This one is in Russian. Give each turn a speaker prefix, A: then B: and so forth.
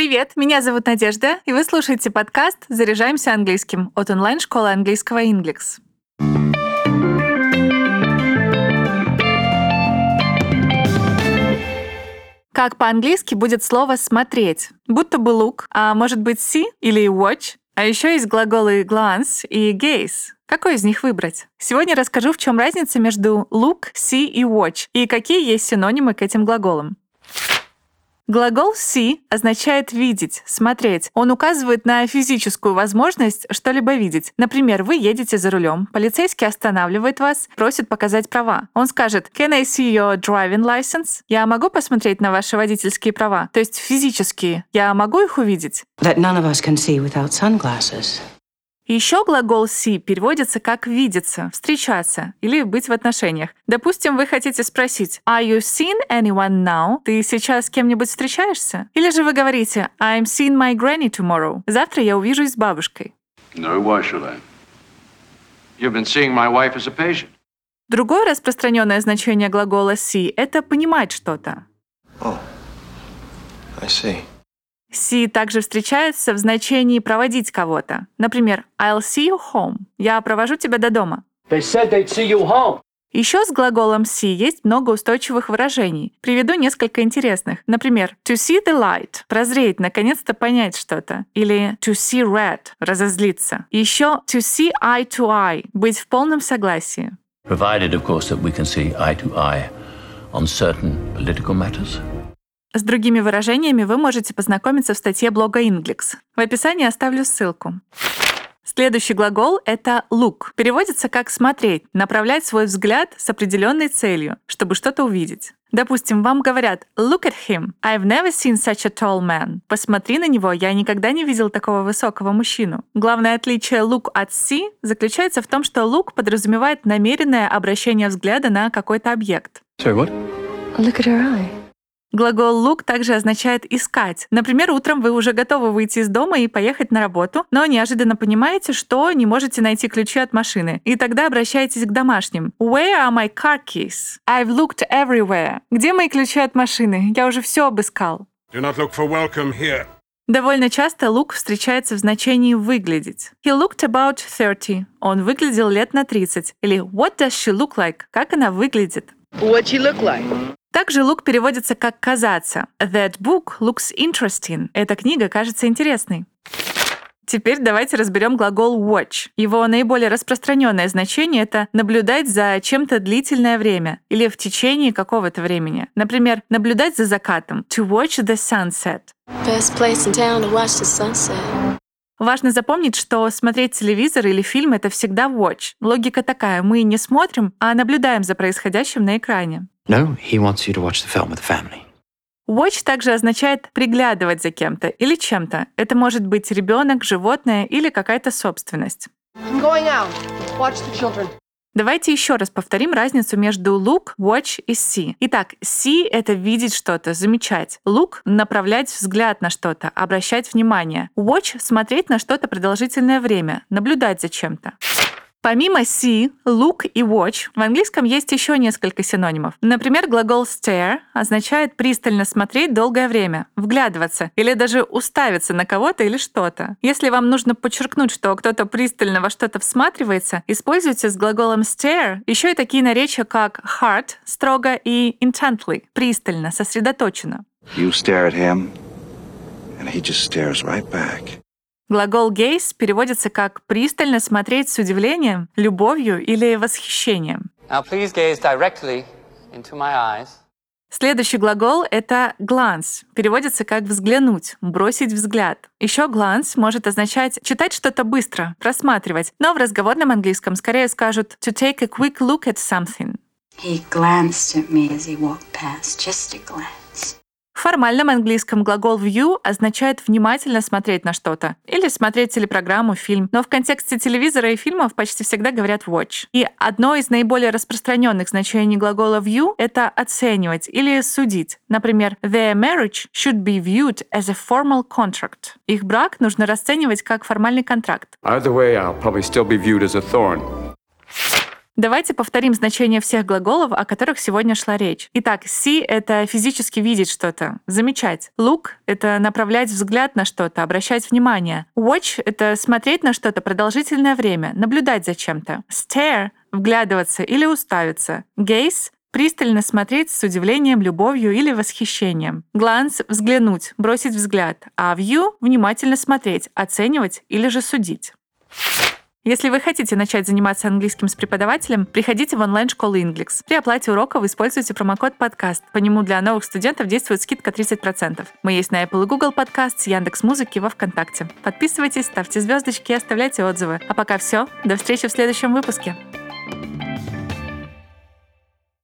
A: Привет, меня зовут Надежда, и вы слушаете подкаст «Заряжаемся английским» от онлайн-школы английского Inglix. Как по-английски будет слово «смотреть»? Будто бы look, а может быть see или watch. А еще есть глаголы glance и gaze. Какой из них выбрать? Сегодня расскажу, в чем разница между look, see и watch, и какие есть синонимы к этим глаголам. Глагол see означает видеть, смотреть. Он указывает на физическую возможность что-либо видеть. Например, вы едете за рулем, полицейский останавливает вас, просит показать права. Он скажет «Can I see your driving license?» Я могу посмотреть на ваши водительские права? То есть физические. Я могу их увидеть?
B: That none of us can see without sunglasses.
A: Еще глагол see переводится как «видеться», «встречаться» или «быть в отношениях». Допустим, вы хотите спросить «Are you seen anyone now?» Ты сейчас с кем-нибудь встречаешься? Или же вы говорите «I'm seeing my granny tomorrow?» Завтра я увижусь с бабушкой.
C: No, why should I? You've been seeing my wife as a patient.
A: Другое распространенное значение глагола see — это «понимать что-то».
D: Oh, I see.
A: See также встречается в значении «проводить кого-то». Например, I'll see you home. Я провожу тебя до дома.
E: They said they'd see you home.
A: Еще с глаголом see есть много устойчивых выражений. Приведу несколько интересных. Например, to see the light – прозреть, наконец-то понять что-то. Или to see red – разозлиться. Еще to see eye to eye – быть в полном согласии.
F: provided, of course, that we can see eye to eye on certain political matters.
A: С другими выражениями вы можете познакомиться в статье блога Inglix. В описании оставлю ссылку. Следующий глагол — это look. Переводится как «смотреть», направлять свой взгляд с определенной целью, чтобы что-то увидеть. Допустим, вам говорят «Look at him. I've never seen such a tall man». «Посмотри на него. Я никогда не видел такого высокого мужчину». Главное отличие look от see заключается в том, что look подразумевает намеренное обращение взгляда на какой-то объект.
D: Sorry, what?
B: Look at her eye.
A: Глагол look также означает искать. Например, утром вы уже готовы выйти из дома и поехать на работу, но неожиданно понимаете, что не можете найти ключи от машины. И тогда обращаетесь к домашним. Where are my car keys? I've looked everywhere. Где мои ключи от машины? Я уже все обыскал.
G: Do not look for welcome here.
A: Довольно часто look встречается в значении «выглядеть». He looked about 30. Он выглядел лет на 30. Или What does she look like? Как она выглядит?
H: What'd she look like?
A: Также look переводится как «казаться». That book looks interesting. Эта книга кажется интересной. Теперь давайте разберем глагол watch. Его наиболее распространенное значение — это наблюдать за чем-то длительное время или в течение какого-то времени. Например, наблюдать за закатом. To watch the sunset.
I: Best place in town to watch the sunset.
A: Важно запомнить, что смотреть телевизор или фильм — это всегда watch. Логика такая. Мы не смотрим, а наблюдаем за происходящим на экране.
D: No, he wants you to watch the film with the family.
A: Watch также означает приглядывать за кем-то или чем-то. Это может быть ребенок, животное или какая-то собственность.
H: I'm going out. Watch the children.
A: Давайте еще раз повторим разницу между look, watch и see. Итак, see — это видеть что-то, замечать. Look — направлять взгляд на что-то, обращать внимание. Watch — смотреть на что-то продолжительное время, наблюдать за чем-то. Помимо see, look и watch, в английском есть еще несколько синонимов. Например, глагол stare означает пристально смотреть долгое время, вглядываться или даже уставиться на кого-то или что-то. Если вам нужно подчеркнуть, что кто-то пристально во что-то всматривается, используйте с глаголом stare еще и такие наречия, как hard — строго и intently — пристально, сосредоточенно.
J: You stare at him, and he just stares right back.
A: Глагол gaze переводится как «пристально смотреть с удивлением, любовью или восхищением».
E: Now please gaze directly into my eyes.
A: Следующий глагол — это glance. Переводится как «взглянуть», «бросить взгляд». Еще glance может означать читать что-то быстро, просматривать, но в разговорном английском скорее скажут «to take a quick look at something».
I: He glanced at me as he walked past, just a glance.
A: В формальном английском глагол view означает внимательно смотреть на что-то или смотреть телепрограмму, фильм. Но в контексте телевизора и фильмов почти всегда говорят watch. И одно из наиболее распространенных значений глагола view — это оценивать или судить. Например, their marriage should be viewed as a formal contract. Их брак нужно расценивать как формальный контракт.
G: Either way, I'll probably still be viewed as a thorn.
A: Давайте повторим значение всех глаголов, о которых сегодня шла речь. Итак, see — это физически видеть что-то, замечать. Look — это направлять взгляд на что-то, обращать внимание. Watch — это смотреть на что-то продолжительное время, наблюдать за чем-то. Stare — вглядываться или уставиться. Gaze Пристально смотреть с удивлением, любовью или восхищением. Glance — взглянуть, бросить взгляд. А view — внимательно смотреть, оценивать или же судить. Если вы хотите начать заниматься английским с преподавателем, приходите в онлайн-школу Inglix. При оплате урока вы используете промокод подкаст. По нему для новых студентов действует скидка 30%. Мы есть на Apple и Google Podcast, Яндекс Музыки во Вконтакте. Подписывайтесь, ставьте звездочки и оставляйте отзывы. А пока все. До встречи в следующем выпуске.